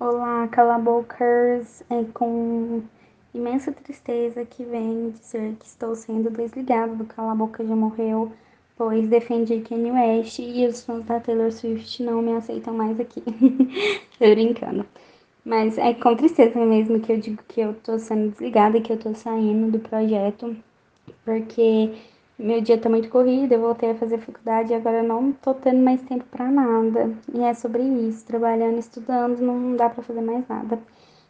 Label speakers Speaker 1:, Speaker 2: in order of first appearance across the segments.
Speaker 1: Olá, Calabocers. É com imensa tristeza que venho dizer que estou sendo desligada do Calaboca Já Morreu, pois defendi Kanye West e os fãs da Taylor Swift não me aceitam mais aqui. tô brincando. Mas é com tristeza mesmo que eu digo que eu tô sendo desligada, que eu tô saindo do projeto, porque meu dia tá muito corrido, eu voltei a fazer faculdade e agora eu não tô tendo mais tempo para nada. E é sobre isso, trabalhando, estudando, não dá para fazer mais nada.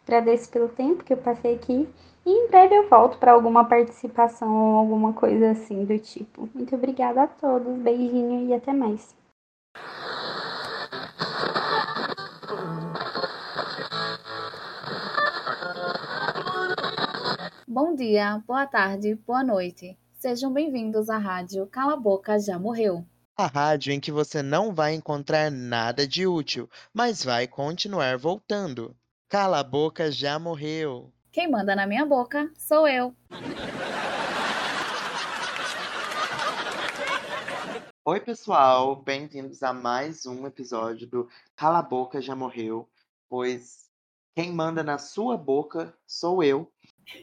Speaker 1: Agradeço pelo tempo que eu passei aqui e em breve eu volto para alguma participação ou alguma coisa assim do tipo. Muito obrigada a todos, beijinho e até mais.
Speaker 2: Bom dia, boa tarde, boa noite. Sejam bem-vindos à rádio Cala a Boca Já Morreu.
Speaker 3: A rádio em que você não vai encontrar nada de útil, mas vai continuar voltando. Cala a boca já morreu.
Speaker 2: Quem manda na minha boca sou eu.
Speaker 3: Oi, pessoal, bem-vindos a mais um episódio do Cala a Boca Já Morreu, pois quem manda na sua boca sou eu.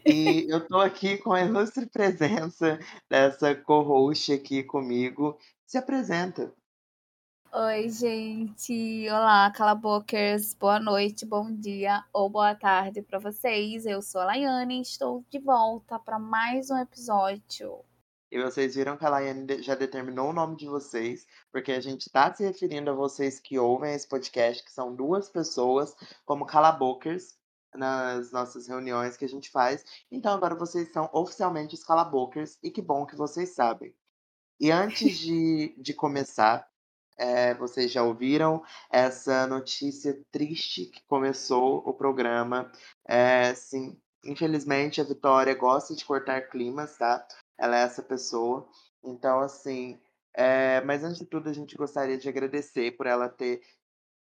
Speaker 3: E eu tô aqui com a ilustre presença dessa co-host aqui comigo. Se apresenta.
Speaker 2: Oi, gente. Olá, Calabokers. Boa noite, bom dia ou boa tarde para vocês. Eu sou a Laiane e estou de volta para mais um episódio.
Speaker 3: E vocês viram que a Laiane já determinou o nome de vocês, porque a gente está se referindo a vocês que ouvem esse podcast, que são duas pessoas, como Calabokers, nas nossas reuniões que a gente faz. Então agora vocês são oficialmente os calabokers e que bom que vocês sabem. E antes de, de começar, é, vocês já ouviram essa notícia triste que começou o programa. É, sim, infelizmente a Vitória gosta de cortar climas, tá? Ela é essa pessoa. Então, assim, é, mas antes de tudo, a gente gostaria de agradecer por ela ter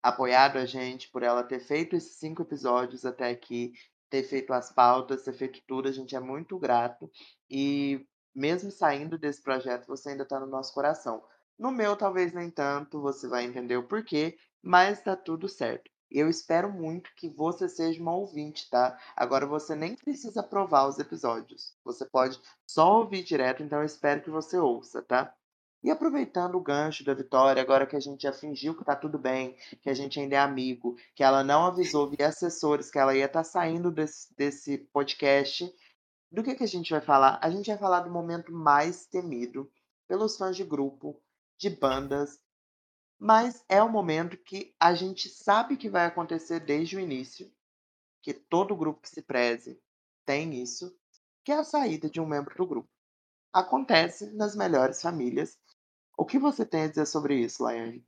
Speaker 3: apoiado a gente, por ela ter feito esses cinco episódios até aqui, ter feito as pautas, ter feito tudo. A gente é muito grato. E mesmo saindo desse projeto, você ainda está no nosso coração. No meu, talvez nem tanto, você vai entender o porquê, mas está tudo certo. Eu espero muito que você seja uma ouvinte, tá? Agora você nem precisa provar os episódios. Você pode só ouvir direto, então eu espero que você ouça, tá? E aproveitando o gancho da Vitória, agora que a gente já fingiu que tá tudo bem, que a gente ainda é amigo, que ela não avisou via assessores que ela ia estar tá saindo desse, desse podcast, do que, que a gente vai falar? A gente vai falar do momento mais temido pelos fãs de grupo, de bandas, mas é um momento que a gente sabe que vai acontecer desde o início, que todo grupo que se preze tem isso, que é a saída de um membro do grupo. Acontece nas melhores famílias o que você tem a dizer sobre isso, Laiane?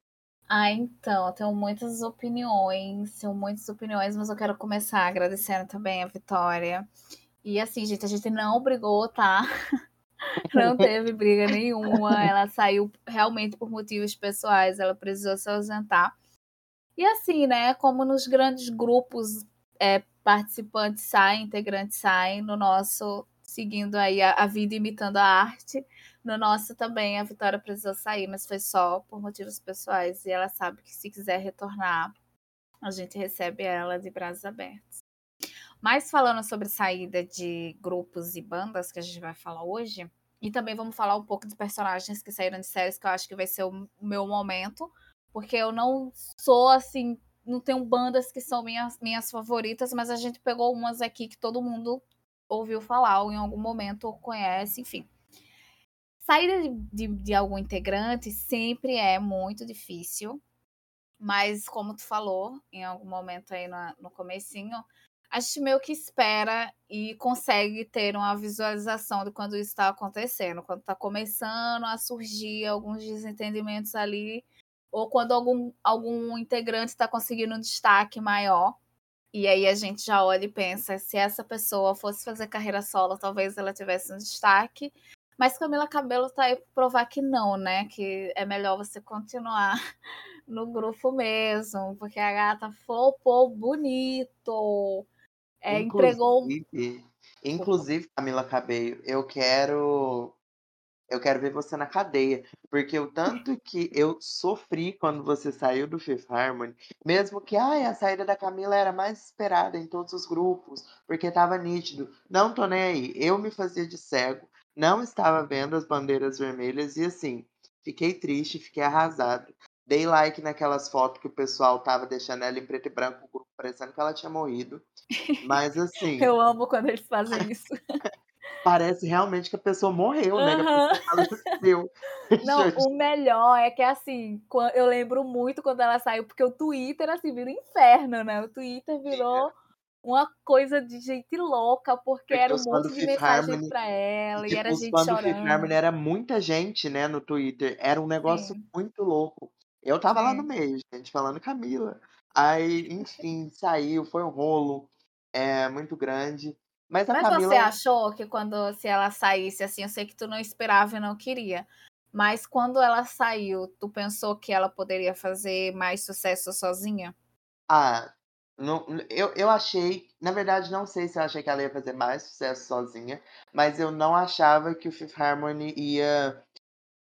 Speaker 2: Ah, então, eu tenho muitas opiniões, tenho muitas opiniões, mas eu quero começar agradecendo também a Vitória. E assim, gente, a gente não brigou, tá? Não teve briga nenhuma. Ela saiu realmente por motivos pessoais, ela precisou se ausentar. E assim, né, como nos grandes grupos, é, participantes saem, integrantes saem, no nosso, seguindo aí a, a vida imitando a arte, no nosso também, a Vitória precisou sair, mas foi só por motivos pessoais. E ela sabe que se quiser retornar, a gente recebe ela de braços abertos. Mas falando sobre saída de grupos e bandas, que a gente vai falar hoje, e também vamos falar um pouco de personagens que saíram de séries, que eu acho que vai ser o meu momento, porque eu não sou assim, não tenho bandas que são minhas, minhas favoritas, mas a gente pegou umas aqui que todo mundo ouviu falar ou em algum momento conhece, enfim. Saída de, de, de, algum integrante sempre é muito difícil, mas como tu falou em algum momento aí no, no comecinho, a gente meio que espera e consegue ter uma visualização de quando isso está acontecendo, quando está começando a surgir alguns desentendimentos ali, ou quando algum, algum integrante está conseguindo um destaque maior. E aí a gente já olha e pensa, se essa pessoa fosse fazer carreira solo, talvez ela tivesse um destaque, mas Camila Cabelo tá aí pra provar que não, né? Que é melhor você continuar no grupo mesmo, porque a gata flopou bonito. É, inclusive, entregou.
Speaker 3: Inclusive, Camila Cabello, eu quero eu quero ver você na cadeia. Porque o tanto que eu sofri quando você saiu do Fifth Harmony, mesmo que ai, a saída da Camila era mais esperada em todos os grupos, porque tava nítido. Não tô nem aí. Eu me fazia de cego, não estava vendo as bandeiras vermelhas e assim, fiquei triste, fiquei arrasado. Dei like naquelas fotos que o pessoal tava deixando ela em preto e branco, parecendo que ela tinha morrido. Mas assim.
Speaker 2: Eu amo quando eles fazem isso.
Speaker 3: parece realmente que a pessoa morreu, né?
Speaker 2: Uhum. Não, o melhor é que assim, eu lembro muito quando ela saiu, porque o Twitter assim virou inferno, né? O Twitter virou uma coisa de gente louca, porque era um monte de mensagens para ela tipo, e era gente chorando. Fifth Harmony
Speaker 3: era muita gente, né, no Twitter. Era um negócio Sim. muito louco. Eu tava Sim. lá no meio, gente, falando Camila. Aí, enfim, saiu, foi um rolo é, muito grande. Mas,
Speaker 2: Mas
Speaker 3: Camila...
Speaker 2: você achou que quando se ela saísse assim, eu sei que tu não esperava e não queria. Mas quando ela saiu, tu pensou que ela poderia fazer mais sucesso sozinha?
Speaker 3: Ah, não, eu, eu achei, na verdade, não sei se eu achei que ela ia fazer mais sucesso sozinha, mas eu não achava que o Fifth Harmony ia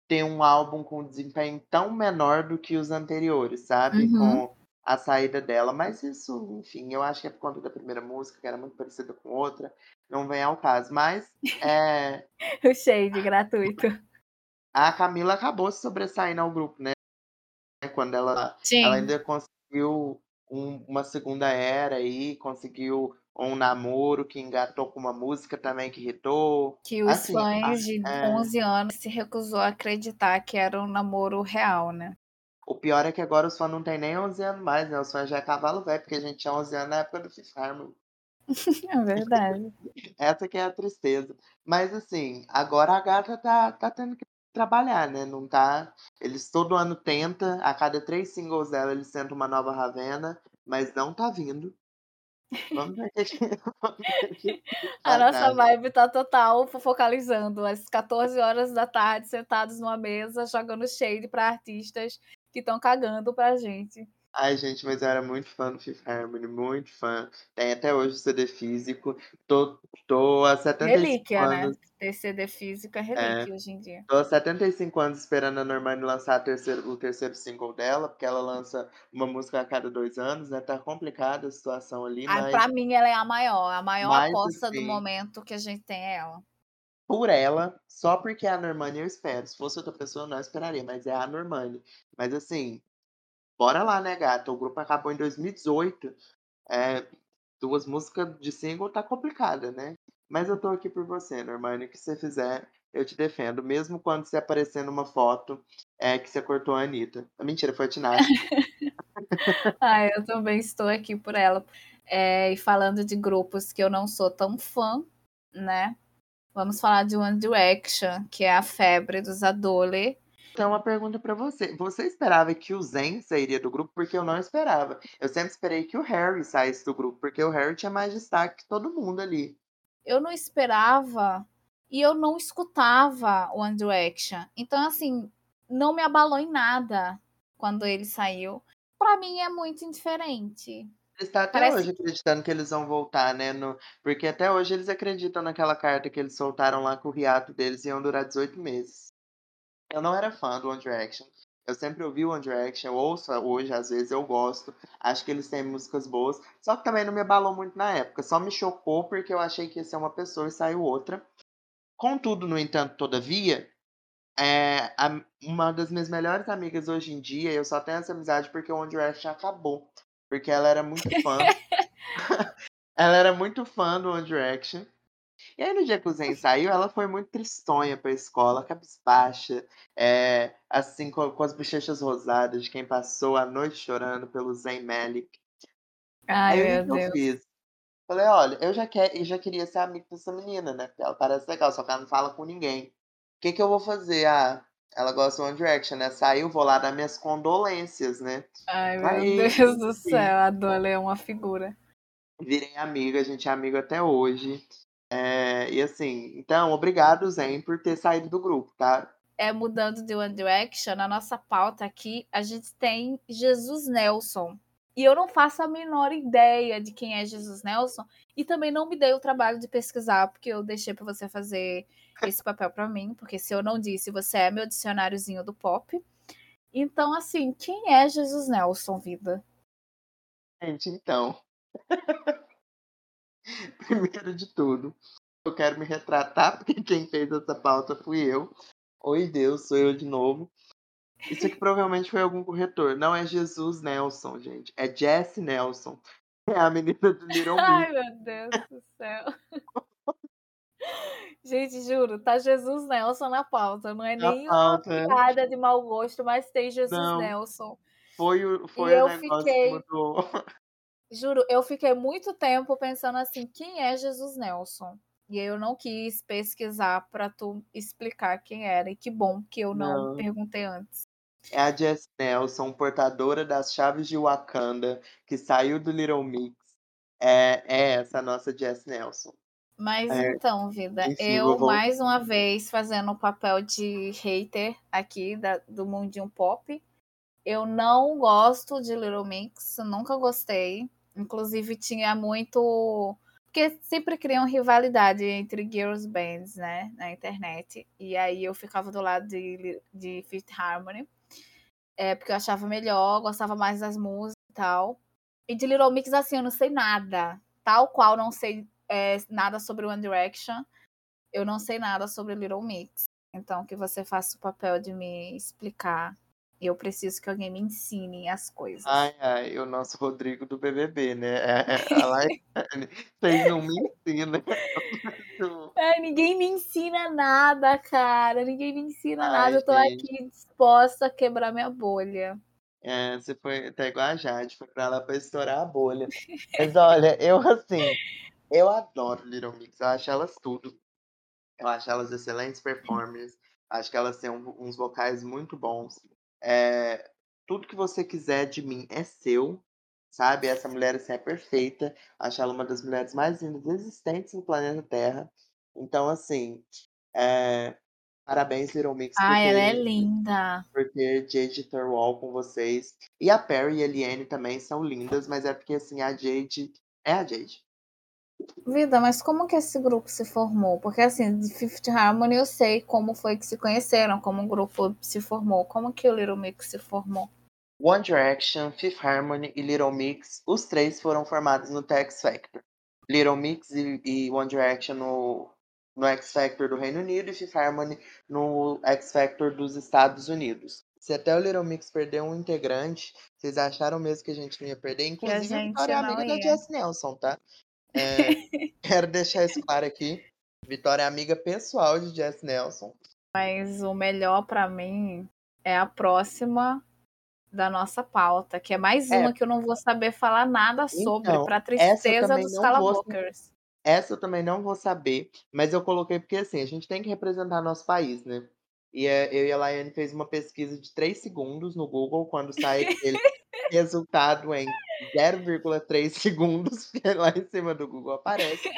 Speaker 3: ter um álbum com desempenho tão menor do que os anteriores, sabe? Uhum. Com a saída dela. Mas isso, enfim, eu acho que é por conta da primeira música, que era muito parecida com outra. Não vem ao caso. Mas. É...
Speaker 2: o shade gratuito.
Speaker 3: A Camila acabou se sobressaindo ao grupo, né? Quando ela, ela ainda conseguiu um, uma segunda era aí, conseguiu um namoro que engatou com uma música também que irritou.
Speaker 2: Que os assim, fãs de é... 11 anos se recusou a acreditar que era um namoro real, né?
Speaker 3: O pior é que agora os fãs não tem nem 11 anos mais, né? Os fãs já é cavalo velho, porque a gente tinha 11 anos na época do Fifth Harmony.
Speaker 2: é verdade.
Speaker 3: Essa que é a tristeza. Mas assim, agora a gata tá, tá tendo que trabalhar, né? Não tá. Eles todo ano tenta, a cada três singles dela eles tentam uma nova Ravena, mas não tá vindo. Vamos ver que,
Speaker 2: A nossa vibe tá total focalizando às 14 horas da tarde, sentados numa mesa, jogando shade para artistas que estão cagando pra gente.
Speaker 3: Ai, gente, mas eu era muito fã do Fifth Harmony, muito fã. Tem até hoje o CD físico. Tô, tô há 75 relíquia, né? anos.
Speaker 2: né? Ter CD físico é, é. relíquia é, hoje em dia.
Speaker 3: Tô há 75 anos esperando a Normani lançar terceiro, o terceiro single dela, porque ela lança uma música a cada dois anos, né? Tá complicada a situação ali.
Speaker 2: Ah, mas... Pra mim, ela é a maior. A maior mas, aposta assim, do momento que a gente tem é ela.
Speaker 3: Por ela, só porque é a Normani eu espero. Se fosse outra pessoa, eu não esperaria, mas é a Normani. Mas assim, bora lá, né, gata? O grupo acabou em 2018. É, duas músicas de single tá complicada, né? Mas eu tô aqui por você, Normani. O que você fizer, eu te defendo. Mesmo quando você aparecer numa foto é, que você cortou a Anitta. Mentira, foi a Tinashe.
Speaker 2: ah, eu também estou aqui por ela. É, e falando de grupos que eu não sou tão fã, né? Vamos falar de One Direction, que é a febre dos Adole.
Speaker 3: Então, uma pergunta para você. Você esperava que o Zen sairia do grupo? Porque eu não esperava. Eu sempre esperei que o Harry saísse do grupo, porque o Harry tinha mais destaque que todo mundo ali.
Speaker 2: Eu não esperava e eu não escutava One Direction. Então, assim, não me abalou em nada quando ele saiu. Para mim é muito indiferente.
Speaker 3: Está até Parece... hoje acreditando que eles vão voltar, né? No... Porque até hoje eles acreditam naquela carta que eles soltaram lá que o riato deles iam durar 18 meses. Eu não era fã do One Direction. Eu sempre ouvi o One Direction, eu ouço hoje, às vezes eu gosto. Acho que eles têm músicas boas. Só que também não me abalou muito na época. Só me chocou porque eu achei que ia ser uma pessoa e saiu outra. Contudo, no entanto, todavia, é, a, uma das minhas melhores amigas hoje em dia, eu só tenho essa amizade porque o One Direction acabou. Porque ela era muito fã. ela era muito fã do One Direction. E aí, no dia que o Zen saiu, ela foi muito tristonha pra escola, cabisbaixa, é, assim, com, com, as bochechas rosadas de quem passou a noite chorando pelo Zen Malik.
Speaker 2: Ai, aí, meu Deus. Fiz?
Speaker 3: Falei, olha, eu já, quer, eu já queria ser amigo dessa menina, né? Porque ela parece legal, só que ela não fala com ninguém. O que, que eu vou fazer? Ah, ela gosta do One Direction, né? Saiu, vou lá dar minhas condolências, né?
Speaker 2: Ai, meu aí, Deus do céu, a Dolly é uma figura.
Speaker 3: Virei amiga, a gente é amigo até hoje. É, e assim, então, obrigado, Zen, por ter saído do grupo, tá?
Speaker 2: É, mudando de One Direction, na nossa pauta aqui, a gente tem Jesus Nelson, E eu não faço a menor ideia de quem é Jesus Nelson. E também não me dei o trabalho de pesquisar, porque eu deixei para você fazer esse papel para mim. Porque se eu não disse, você é meu dicionáriozinho do pop. Então, assim, quem é Jesus Nelson, vida?
Speaker 3: Gente, então. Primeiro de tudo, eu quero me retratar, porque quem fez essa pauta fui eu. Oi, Deus, sou eu de novo. Isso aqui provavelmente foi algum corretor. Não é Jesus Nelson, gente. É Jess Nelson. É a menina do Little
Speaker 2: Ai, meu Deus do céu. Gente, juro, tá Jesus Nelson na pauta. Não é nem uma piada de mau gosto, mas tem Jesus não, Nelson.
Speaker 3: Foi o, foi e o negócio fiquei... que mudou.
Speaker 2: Juro, eu fiquei muito tempo pensando assim, quem é Jesus Nelson? E eu não quis pesquisar para tu explicar quem era. E que bom que eu não, não. perguntei antes.
Speaker 3: É a Jess Nelson, portadora das chaves de Wakanda, que saiu do Little Mix. É, é essa nossa Jess Nelson.
Speaker 2: Mas é, então, vida, enfim, eu vou... mais uma vez fazendo o papel de hater aqui da, do mundinho pop. Eu não gosto de Little Mix, nunca gostei. Inclusive tinha muito porque sempre criam rivalidade entre girls bands, né, na internet. E aí eu ficava do lado de, de Fifth Harmony é, porque eu achava melhor, gostava mais das músicas e tal. E de Little Mix, assim, eu não sei nada. Tal qual não sei é, nada sobre One Direction, eu não sei nada sobre Little Mix. Então, que você faça o papel de me explicar. Eu preciso que alguém me ensine as coisas.
Speaker 3: Ai, ai, o nosso Rodrigo do BBB, né? É, é, a vocês não me ensinam.
Speaker 2: É, ninguém me ensina nada, cara. Ninguém me ensina Ai, nada. Eu tô gente. aqui disposta a quebrar minha bolha.
Speaker 3: É, você foi até igual a Jade, foi pra lá pra estourar a bolha. Mas olha, eu assim, eu adoro Little Mix, eu acho elas tudo. Eu acho elas excelentes performers, acho que elas têm uns vocais muito bons. É, tudo que você quiser de mim é seu, sabe? Essa mulher assim, é perfeita, acho ela uma das mulheres mais lindas existentes no planeta Terra. Então, assim, é... parabéns, Little Mix.
Speaker 2: Ah, ela é linda.
Speaker 3: Porque Jade Thirlwall com vocês. E a Perry e a Liane também são lindas, mas é porque, assim, a Jade é a Jade.
Speaker 2: Vida, mas como que esse grupo se formou? Porque, assim, de Fifth Harmony eu sei como foi que se conheceram, como o grupo se formou. Como que o Little Mix se formou?
Speaker 3: One Direction, Fifth Harmony e Little Mix, os três foram formados no X Factor. Little Mix e, e One Direction no no X Factor do Reino Unido e Fifth Harmony no X Factor dos Estados Unidos. Se até o Little Mix perdeu um integrante, vocês acharam mesmo que a gente não ia perder? Inclusive, a, a Vitória é amiga ia. da Jess Nelson, tá? É, quero deixar isso claro aqui. Vitória é amiga pessoal de Jess Nelson.
Speaker 2: Mas o melhor para mim é a próxima da nossa pauta, que é mais é. uma que eu não vou saber falar nada sobre, então, para tristeza dos calabokers.
Speaker 3: Essa eu também não vou saber, mas eu coloquei porque assim, a gente tem que representar nosso país, né? E é, eu e a Laiane fez uma pesquisa de 3 segundos no Google, quando sai aquele resultado em 0,3 segundos, lá em cima do Google aparece.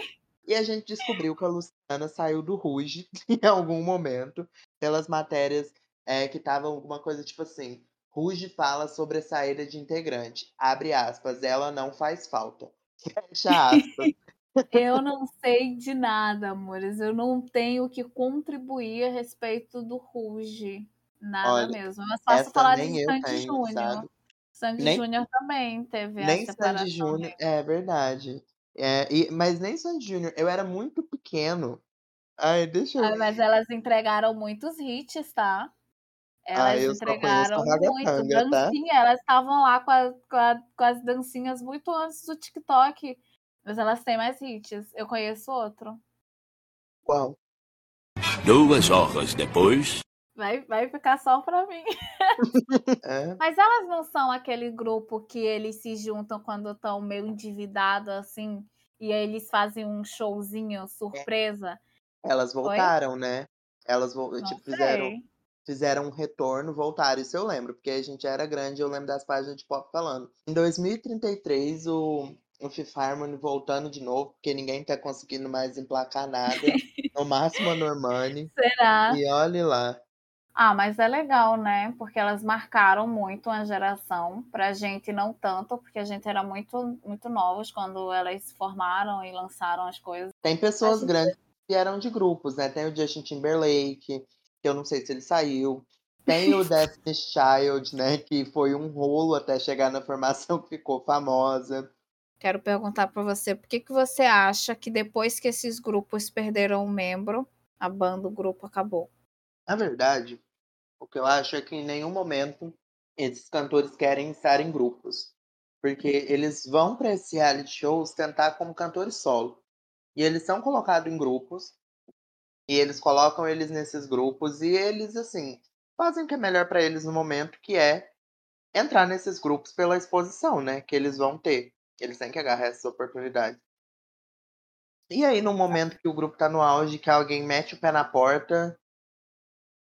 Speaker 3: E a gente descobriu que a Luciana saiu do Ruge em algum momento, pelas matérias é, que estavam alguma coisa tipo assim: Ruge fala sobre a saída de integrante. Abre aspas, ela não faz falta. Fecha aspas.
Speaker 2: Eu não sei de nada, amores. Eu não tenho o que contribuir a respeito do Ruge. Nada Olha, mesmo. É só falar de Sandy Júnior. Sandy nem, Júnior também teve nem a separação. Sandy Júnior,
Speaker 3: é verdade. É, e, mas nem Sandy Júnior, eu era muito pequeno. Ai, deixa eu.
Speaker 2: Ai, mas elas entregaram muitos hits, tá? Elas ah, entregaram muito. Tá? Dancinha, tá? elas estavam lá com, a, com, a, com as dancinhas muito antes do TikTok. Mas elas têm mais hits. Eu conheço outro.
Speaker 3: Qual?
Speaker 4: Duas horas depois.
Speaker 2: Vai, vai ficar só pra mim. É. Mas elas não são aquele grupo que eles se juntam quando estão meio endividados, assim, e aí eles fazem um showzinho surpresa.
Speaker 3: Elas voltaram, né? Elas tipo, fizeram, fizeram um retorno, voltaram. Isso eu lembro, porque a gente era grande, eu lembro das páginas de pop falando. Em 2033, o o Fifth Harmony voltando de novo, porque ninguém tá conseguindo mais emplacar nada. no máximo a Normani.
Speaker 2: Será?
Speaker 3: E olhe lá.
Speaker 2: Ah, mas é legal, né? Porque elas marcaram muito uma geração. Pra gente, não tanto, porque a gente era muito, muito novos quando elas se formaram e lançaram as coisas.
Speaker 3: Tem pessoas
Speaker 2: gente-
Speaker 3: grandes que eram de grupos, né? Tem o Justin Timberlake, que eu não sei se ele saiu. Tem o Destiny's Child, né? Que foi um rolo até chegar na formação que ficou famosa.
Speaker 2: Quero perguntar pra você, por que, que você acha que depois que esses grupos perderam um membro, a banda, o grupo acabou?
Speaker 3: Na verdade, o que eu acho é que em nenhum momento esses cantores querem estar em grupos. Porque eles vão para esses reality shows tentar como cantores solo. E eles são colocados em grupos. E eles colocam eles nesses grupos. E eles, assim, fazem o que é melhor para eles no momento, que é entrar nesses grupos pela exposição, né? Que eles vão ter. Eles têm que agarrar essas oportunidades. E aí, no momento que o grupo tá no auge, que alguém mete o pé na porta,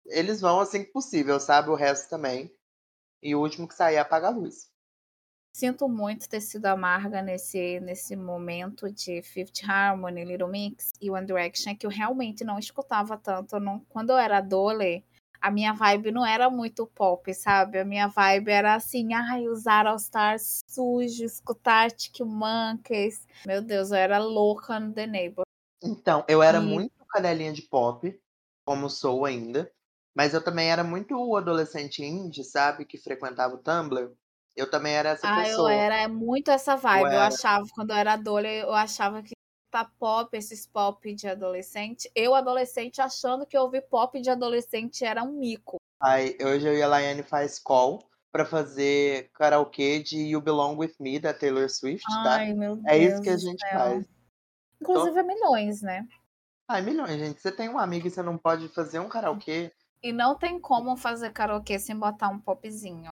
Speaker 3: eles vão assim que possível, sabe? O resto também. E o último que sair apaga a luz.
Speaker 2: Sinto muito ter sido amarga nesse, nesse momento de Fifth Harmony, Little Mix e One Direction, que eu realmente não escutava tanto. Eu não, quando eu era adole, a minha vibe não era muito pop, sabe? A minha vibe era assim, ai, usar All Stars sujo, escutar Arctic Monkeys. Meu Deus, eu era louca no The Neighbor.
Speaker 3: Então, eu era
Speaker 2: E-
Speaker 3: muito canelinha de pop, como sou ainda. Mas eu também era muito o adolescente indie, sabe? Que frequentava o Tumblr. Eu também era essa
Speaker 2: Ah, eu
Speaker 3: pessoa.
Speaker 2: era muito essa vibe. Eu
Speaker 3: era.
Speaker 2: achava, quando eu era adolescente, eu achava que tá pop, esses pop de adolescente. Eu, adolescente, achando que ouvir pop de adolescente era um mico.
Speaker 3: Aí, hoje eu e a Laiane faz call pra fazer karaokê de You Belong With Me, da Taylor Swift, tá?
Speaker 2: Ai, meu Deus.
Speaker 3: É isso que a gente
Speaker 2: céu.
Speaker 3: faz.
Speaker 2: Inclusive é milhões, né?
Speaker 3: Ai, milhões, gente. Você tem um amigo e você não pode fazer um karaokê?
Speaker 2: E não tem como fazer karaokê sem botar um popzinho.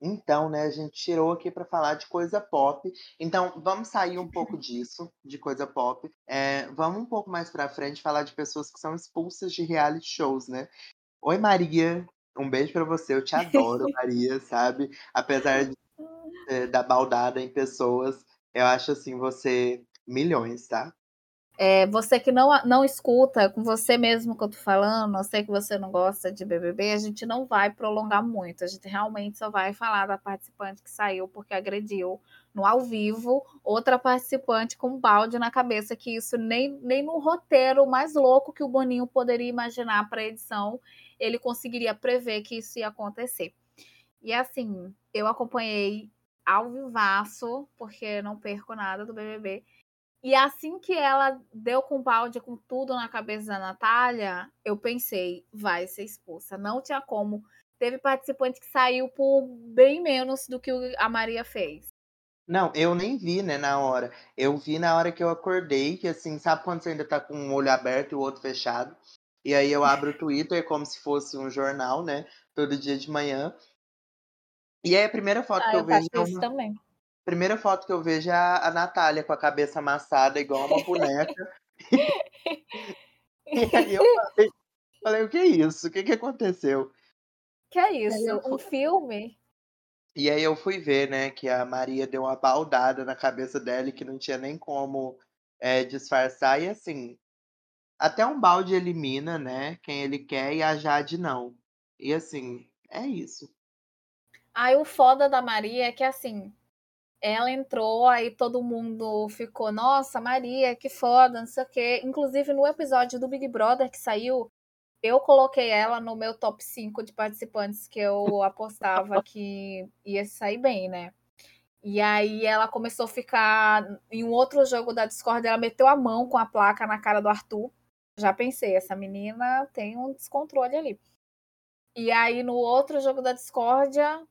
Speaker 3: Então, né, a gente tirou aqui pra falar de coisa pop. Então, vamos sair um pouco disso, de coisa pop. É, vamos um pouco mais pra frente falar de pessoas que são expulsas de reality shows, né? Oi, Maria. Um beijo pra você. Eu te adoro, Maria, sabe? Apesar de, é, da baldada em pessoas, eu acho assim você milhões, tá?
Speaker 2: É, você que não, não escuta, com você mesmo que eu tô falando, eu sei que você não gosta de BBB, a gente não vai prolongar muito. A gente realmente só vai falar da participante que saiu porque agrediu no ao vivo outra participante com um balde na cabeça, que isso nem, nem no roteiro mais louco que o Boninho poderia imaginar para edição, ele conseguiria prever que isso ia acontecer. E assim, eu acompanhei ao vivaço, porque não perco nada do BBB. E assim que ela deu com o balde com tudo na cabeça da Natália, eu pensei, vai ser expulsa. Não tinha como. Teve participante que saiu por bem menos do que o- a Maria fez.
Speaker 3: Não, eu nem vi, né, na hora. Eu vi na hora que eu acordei, que assim, sabe quando você ainda tá com um olho aberto e o outro fechado? E aí eu abro o Twitter como se fosse um jornal, né? Todo dia de manhã. E aí a primeira foto
Speaker 2: Ah,
Speaker 3: que eu,
Speaker 2: eu
Speaker 3: vejo é
Speaker 2: isso
Speaker 3: uma...
Speaker 2: também.
Speaker 3: Primeira foto que eu vejo é a, a Natália com a cabeça amassada, igual uma boneca. e aí eu falei, falei, o que é isso? O que, que aconteceu?
Speaker 2: Que é isso? Um filme?
Speaker 3: E aí eu fui ver, né, que a Maria deu uma baldada na cabeça dela e que não tinha nem como é, disfarçar. E assim, até um balde elimina, né, quem ele quer e a Jade não. E assim, é isso.
Speaker 2: Aí o foda da Maria é que assim, ela entrou, aí todo mundo ficou, nossa, Maria, que foda, não sei o quê. Inclusive, no episódio do Big Brother que saiu, eu coloquei ela no meu top 5 de participantes que eu apostava que ia sair bem, né? E aí ela começou a ficar. Em um outro jogo da Discord, ela meteu a mão com a placa na cara do Arthur. Já pensei, essa menina tem um descontrole ali. E aí, no outro jogo da discórdia,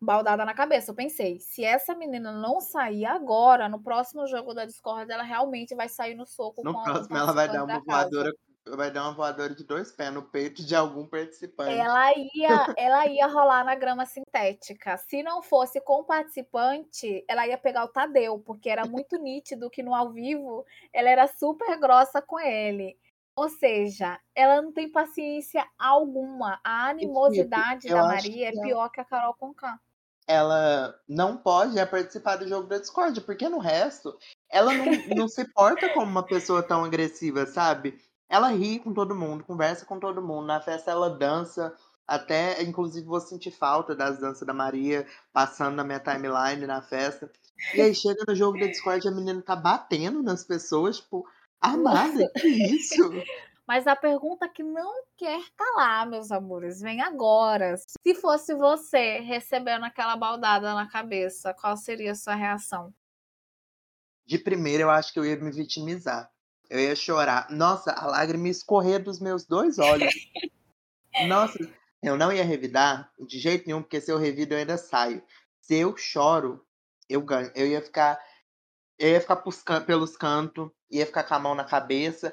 Speaker 2: baldada na cabeça. Eu pensei, se essa menina não sair agora, no próximo jogo da discórdia, ela realmente vai sair no soco
Speaker 3: No
Speaker 2: com
Speaker 3: próximo ela vai dar uma
Speaker 2: casa.
Speaker 3: voadora, vai dar uma voadora de dois pés no peito de algum participante.
Speaker 2: Ela ia, ela ia rolar na grama sintética. Se não fosse com o participante, ela ia pegar o Tadeu, porque era muito nítido que no ao vivo ela era super grossa com ele. Ou seja, ela não tem paciência alguma. A animosidade
Speaker 3: eu
Speaker 2: da Maria é pior que a Carol Conká.
Speaker 3: Ela não pode é participar do jogo da Discord, porque no resto ela não, não se porta como uma pessoa tão agressiva, sabe? ela ri com todo mundo, conversa com todo mundo. Na festa ela dança. Até, inclusive, vou sentir falta das danças da Maria passando na minha timeline na festa. E aí chega no jogo da Discord, a menina tá batendo nas pessoas, tipo, amada, que isso?
Speaker 2: Mas a pergunta que não quer calar, meus amores, vem agora. Se fosse você recebendo aquela baldada na cabeça, qual seria a sua reação?
Speaker 3: De primeira, eu acho que eu ia me vitimizar. Eu ia chorar. Nossa, a lágrima ia escorrer dos meus dois olhos. Nossa, eu não ia revidar de jeito nenhum, porque se eu revido eu ainda saio. Se eu choro, eu ganho. Eu ia ficar. Eu ia ficar pelos cantos, ia ficar com a mão na cabeça.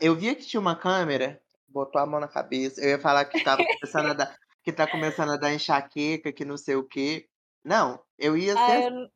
Speaker 3: Eu via que tinha uma câmera, botou a mão na cabeça. Eu ia falar que tava começando a dar, que tá começando a dar enxaqueca, que não sei o quê. Não, eu ia
Speaker 2: Ah,
Speaker 3: ser.
Speaker 2: eu, n-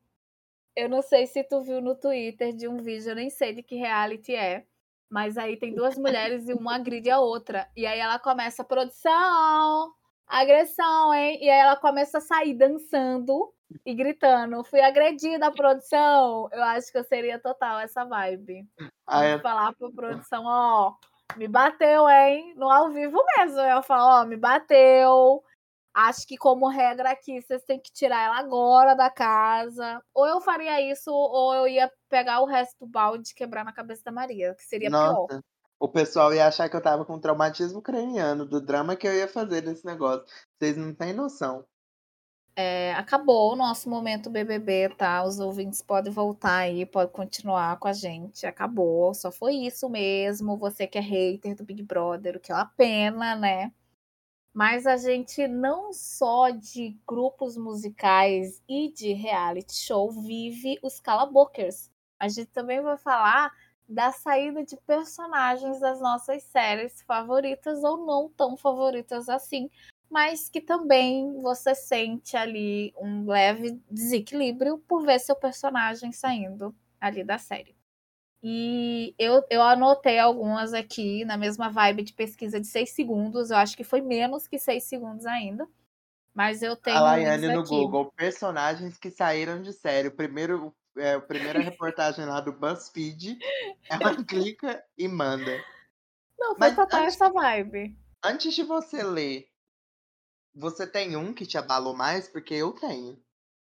Speaker 2: eu não sei se tu viu no Twitter de um vídeo, eu nem sei de que reality é. Mas aí tem duas mulheres e uma agride a outra. E aí ela começa, produção, agressão, hein? E aí ela começa a sair dançando e gritando, fui agredida, produção. Eu acho que eu seria total essa vibe.
Speaker 3: Aí
Speaker 2: De falar pra produção, ó, me bateu, hein? No ao vivo mesmo. Eu falo, ó, me bateu. Acho que como regra aqui, vocês têm que tirar ela agora da casa. Ou eu faria isso, ou eu ia pegar o resto do balde e quebrar na cabeça da Maria, que seria pior.
Speaker 3: Nossa, o pessoal ia achar que eu tava com traumatismo craniano do drama que eu ia fazer nesse negócio. Vocês não têm noção.
Speaker 2: É, acabou o nosso momento BBB, tá? Os ouvintes podem voltar aí, podem continuar com a gente. Acabou, só foi isso mesmo. Você que é hater do Big Brother, o que é uma pena, né? Mas a gente não só de grupos musicais e de reality show vive os calabokers. A gente também vai falar da saída de personagens das nossas séries favoritas ou não tão favoritas assim, mas que também você sente ali um leve desequilíbrio por ver seu personagem saindo ali da série. E eu, eu anotei algumas aqui na mesma vibe de pesquisa de 6 segundos. Eu acho que foi menos que 6 segundos ainda. Mas eu tenho
Speaker 3: A Laiane no. Google, personagens que saíram de série. O primeiro, é, a primeira reportagem lá do BuzzFeed, ela clica e manda.
Speaker 2: Não, foi
Speaker 3: Mas
Speaker 2: total
Speaker 3: antes,
Speaker 2: essa vibe.
Speaker 3: antes de você ler, você tem um que te abalou mais? Porque eu tenho.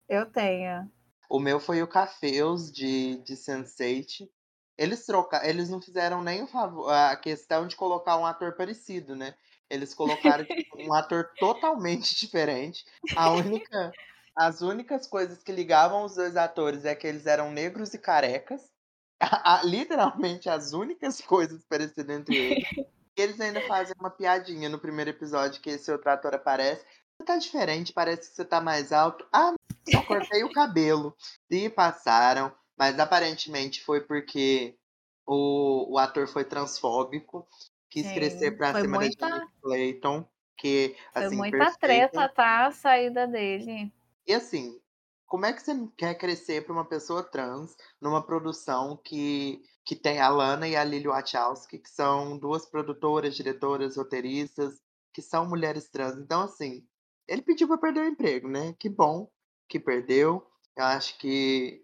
Speaker 2: Eu tenho.
Speaker 3: O meu foi o Cafeus de, de Sense8. Eles troca, eles não fizeram nem o favor, a questão de colocar um ator parecido, né? Eles colocaram tipo, um ator totalmente diferente. A única, as únicas coisas que ligavam os dois atores é que eles eram negros e carecas. A- a- literalmente as únicas coisas parecidas entre eles. Eles ainda fazem uma piadinha no primeiro episódio que esse outro ator aparece. Você tá diferente, parece que você tá mais alto. Ah, só cortei o cabelo. E passaram, mas aparentemente foi porque o, o ator foi transfóbico, quis crescer
Speaker 2: Sim,
Speaker 3: pra
Speaker 2: foi
Speaker 3: cima da Janet Clayton, que,
Speaker 2: foi
Speaker 3: assim,
Speaker 2: muita
Speaker 3: perfeita.
Speaker 2: treta, tá? A saída dele.
Speaker 3: E assim, como é que você quer crescer pra uma pessoa trans numa produção que, que tem a Lana e a Lily Wachowski, que são duas produtoras, diretoras, roteiristas, que são mulheres trans? Então, assim, ele pediu pra perder o emprego, né? Que bom que perdeu. Eu acho que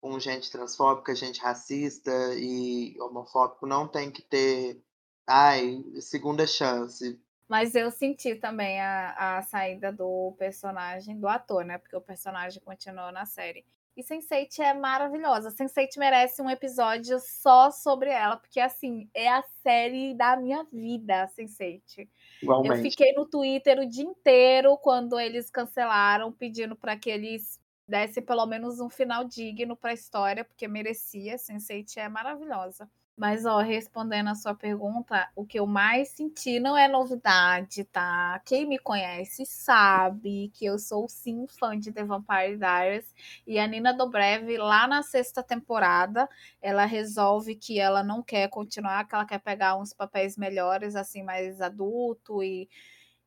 Speaker 3: com gente transfóbica, gente racista e homofóbico não tem que ter, ai, segunda chance.
Speaker 2: Mas eu senti também a, a saída do personagem, do ator, né? Porque o personagem continuou na série. E Sense8 é maravilhosa. Sense8 merece um episódio só sobre ela, porque assim, é a série da minha vida, Sense8. Eu
Speaker 3: Igualmente.
Speaker 2: fiquei no Twitter o dia inteiro quando eles cancelaram, pedindo para que eles dessem pelo menos um final digno para a história, porque merecia. Sense8 é maravilhosa. Mas, ó, respondendo a sua pergunta, o que eu mais senti não é novidade, tá? Quem me conhece sabe que eu sou sim fã de The Vampire Diaries. E a Nina Dobrev, lá na sexta temporada, ela resolve que ela não quer continuar, que ela quer pegar uns papéis melhores, assim, mais adulto e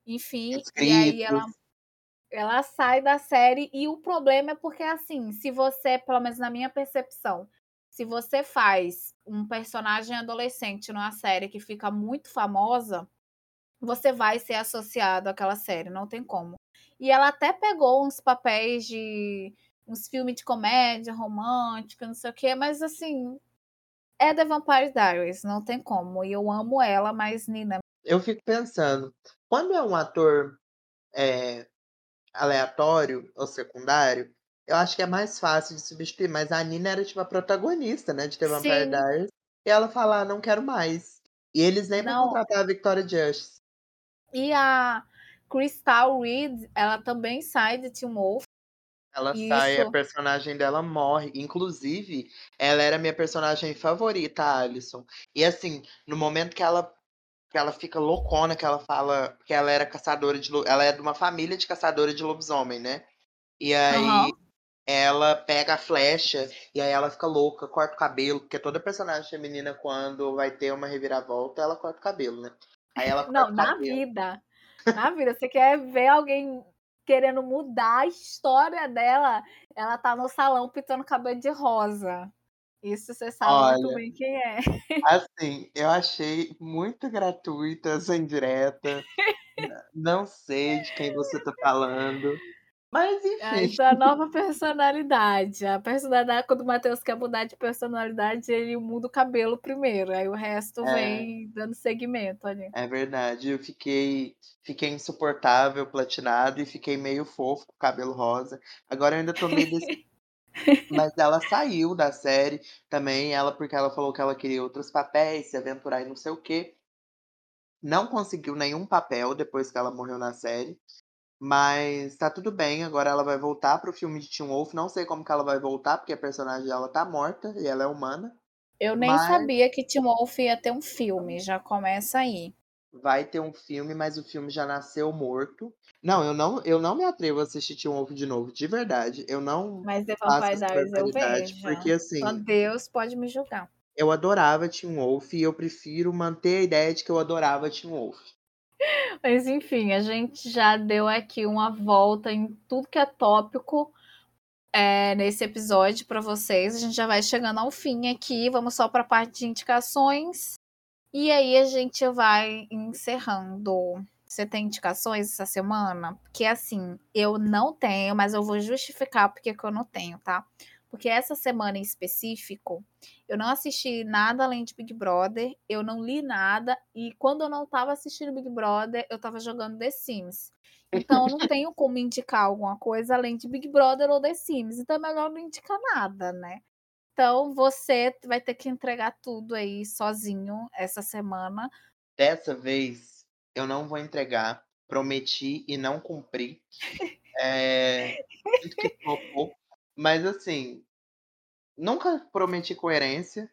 Speaker 2: enfim. E aí ela, ela sai da série e o problema é porque, assim, se você, pelo menos na minha percepção, se você faz um personagem adolescente numa série que fica muito famosa, você vai ser associado àquela série, não tem como. E ela até pegou uns papéis de uns filmes de comédia romântica, não sei o quê, mas assim, é The Vampire Diaries, não tem como. E eu amo ela, mas Nina.
Speaker 3: Eu fico pensando, quando é um ator é, aleatório ou secundário, eu acho que é mais fácil de substituir. Mas a Nina era tipo a protagonista, né, de The Vampire
Speaker 2: Sim.
Speaker 3: Diaries. E ela fala, ah, não quero mais. E eles nem vão contratar a Victoria Justice.
Speaker 2: E a Crystal Reed, ela também sai de Teen Wolf.
Speaker 3: Ela sai, a
Speaker 2: Isso.
Speaker 3: personagem dela morre. Inclusive, ela era minha personagem favorita, a Alison. E assim, no momento que ela que ela fica loucona, que ela fala que ela era caçadora de ela é de uma família de caçadora de lobisomem, né? E aí
Speaker 2: Aham.
Speaker 3: Ela pega a flecha e aí ela fica louca, corta o cabelo, porque toda personagem feminina quando vai ter uma reviravolta, ela corta o cabelo, né? Aí ela
Speaker 2: Não, na
Speaker 3: cabelo.
Speaker 2: vida. Na vida. Você quer ver alguém querendo mudar a história dela? Ela tá no salão pintando cabelo de rosa. Isso você sabe muito
Speaker 3: Olha.
Speaker 2: bem quem é.
Speaker 3: Assim, eu achei muito gratuita essa indireta. Não sei de quem você tá falando. Mas
Speaker 2: Ah,
Speaker 3: enfim.
Speaker 2: É a nova personalidade. A personalidade, quando o Matheus quer mudar de personalidade, ele muda o cabelo primeiro. Aí o resto
Speaker 3: É.
Speaker 2: vem dando segmento ali.
Speaker 3: É verdade, eu fiquei, fiquei insuportável, platinado e fiquei meio fofo com o cabelo rosa. Agora eu ainda tô meio desse... Mas ela saiu da série também, ela porque ela falou que ela queria outros papéis, se aventurar e não sei o quê. Não conseguiu nenhum papel depois que ela morreu na série. Mas tá tudo bem, agora ela vai voltar pro filme de Teen Wolf. Não sei como que ela vai voltar, porque a personagem dela tá morta e ela é humana.
Speaker 2: Eu nem
Speaker 3: Mas-
Speaker 2: sabia que Tim Wolf ia ter um filme. Já começa aí.
Speaker 3: vai ter um filme, mas o filme já nasceu morto. Não, eu não, eu não me atrevo a assistir Teen Wolf de novo, de verdade. Eu não
Speaker 2: Mas The Vampire Diaries eu vejo.
Speaker 3: porque assim,
Speaker 2: Só Deus pode me julgar.
Speaker 3: eu adorava Teen Wolf e eu prefiro manter a ideia de que eu adorava Teen Wolf.
Speaker 2: Mas enfim, a gente já deu aqui uma volta em tudo que é tópico é, nesse episódio para vocês. A gente já vai chegando ao fim aqui. Vamos só para a parte de indicações. E aí a gente vai encerrando. Você tem indicações essa semana? Porque assim, eu não tenho, mas eu vou justificar porque que eu não tenho, tá? Porque essa semana em específico, eu não assisti nada além de Big Brother, eu não li nada, e quando eu não tava assistindo Big Brother, eu tava jogando The Sims. Então eu não tenho como indicar alguma coisa além de Big Brother ou The Sims. Então é melhor não indicar nada, né? Então você vai ter que entregar tudo aí sozinho essa semana.
Speaker 3: Dessa vez, eu não vou entregar. Prometi e não cumpri. É, sinto que flopou. Mas assim, nunca prometi coerência.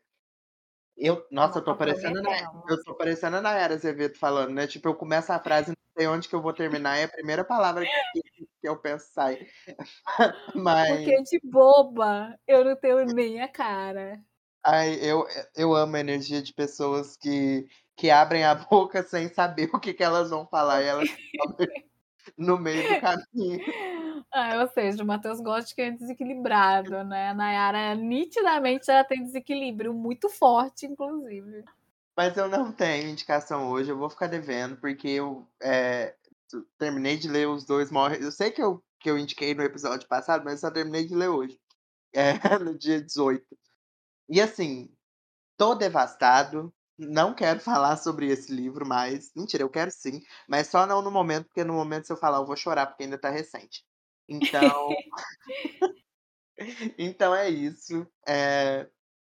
Speaker 3: Eu, nossa, eu tô
Speaker 2: Nunca
Speaker 3: parecendo a Nay-
Speaker 2: prometemos.
Speaker 3: eu tô parecendo a Nayara Azevedo falando, né? Tipo, eu começo a frase, não sei onde que eu vou terminar, e a primeira palavra que, que eu penso sai. Mas,
Speaker 2: Porque de boba eu não tenho nem a cara.
Speaker 3: ai, eu, eu amo a energia de pessoas que, que abrem a boca sem saber o que, que elas vão falar, e elas no meio do caminho.
Speaker 2: Ah, ou seja, o Matheus gosta de quem é desequilibrado, né? A Nayara, nitidamente, ela tem desequilíbrio muito forte, inclusive.
Speaker 3: Mas eu não tenho indicação hoje, eu vou ficar devendo, porque eu é, terminei de ler os dois morre. Eu sei que eu, que eu indiquei no episódio passado, mas só terminei de ler hoje. É, no dia 18. E assim, tô devastado. Não quero falar sobre esse livro mais. Mentira, eu quero sim. Mas só não no momento, porque no momento se eu falar eu vou chorar, porque ainda tá recente. Então. então é isso. É,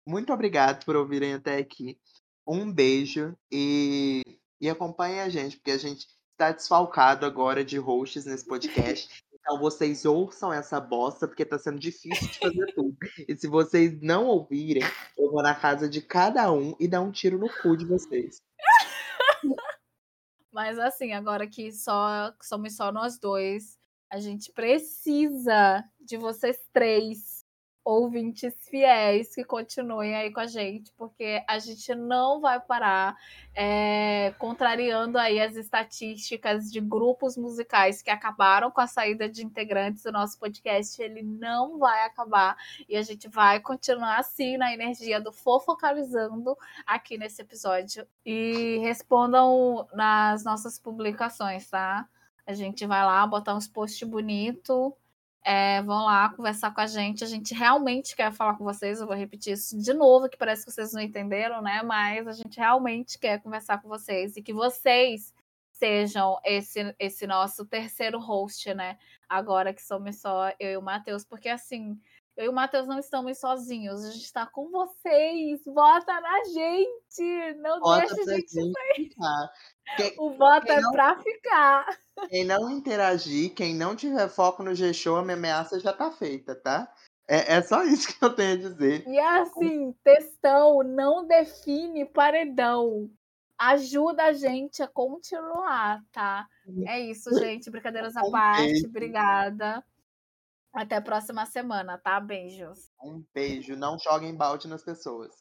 Speaker 3: Muito obrigado por ouvirem até aqui. Um beijo e, e acompanhem a gente, porque a gente está desfalcado agora de hosts nesse podcast. Então vocês ouçam essa bosta, porque tá sendo difícil de fazer tudo. E se vocês não ouvirem, eu vou na casa de cada um e dar um tiro no cu de vocês.
Speaker 2: Mas assim, agora que só que somos só nós dois, a gente precisa de vocês três, ouvintes fiéis, que continuem aí com a gente, porque a gente não vai parar é, contrariando aí as estatísticas de grupos musicais que acabaram com a saída de integrantes do nosso podcast. Ele não vai acabar e a gente vai continuar assim na energia do fofocalizando aqui nesse episódio. E respondam nas nossas publicações, tá? A gente vai lá botar uns posts bonitos É, vão lá conversar com a gente. A gente realmente quer falar com vocês. Eu vou repetir isso de novo, que parece que vocês não entenderam, né? Mas a gente realmente quer conversar com vocês e que vocês sejam esse, esse nosso terceiro host, né? Agora que somos só eu e o Matheus, porque assim, eu e o Matheus não estamos sozinhos, a gente está com vocês. Vota na gente! Não
Speaker 3: Bota
Speaker 2: deixa a gente
Speaker 3: gente. Quem,
Speaker 2: O voto é
Speaker 3: não-
Speaker 2: pra ficar.
Speaker 3: quem não interagir, quem não tiver foco no G-Show, a minha ameaça já tá feita, tá? É, é só isso que eu tenho a dizer.
Speaker 2: E assim, textão não define paredão. Ajuda a gente a continuar, tá? É isso, gente. Brincadeiras à parte. Obrigada. Até a próxima semana, tá? Beijos.
Speaker 3: Um beijo. Não joguem balde nas pessoas.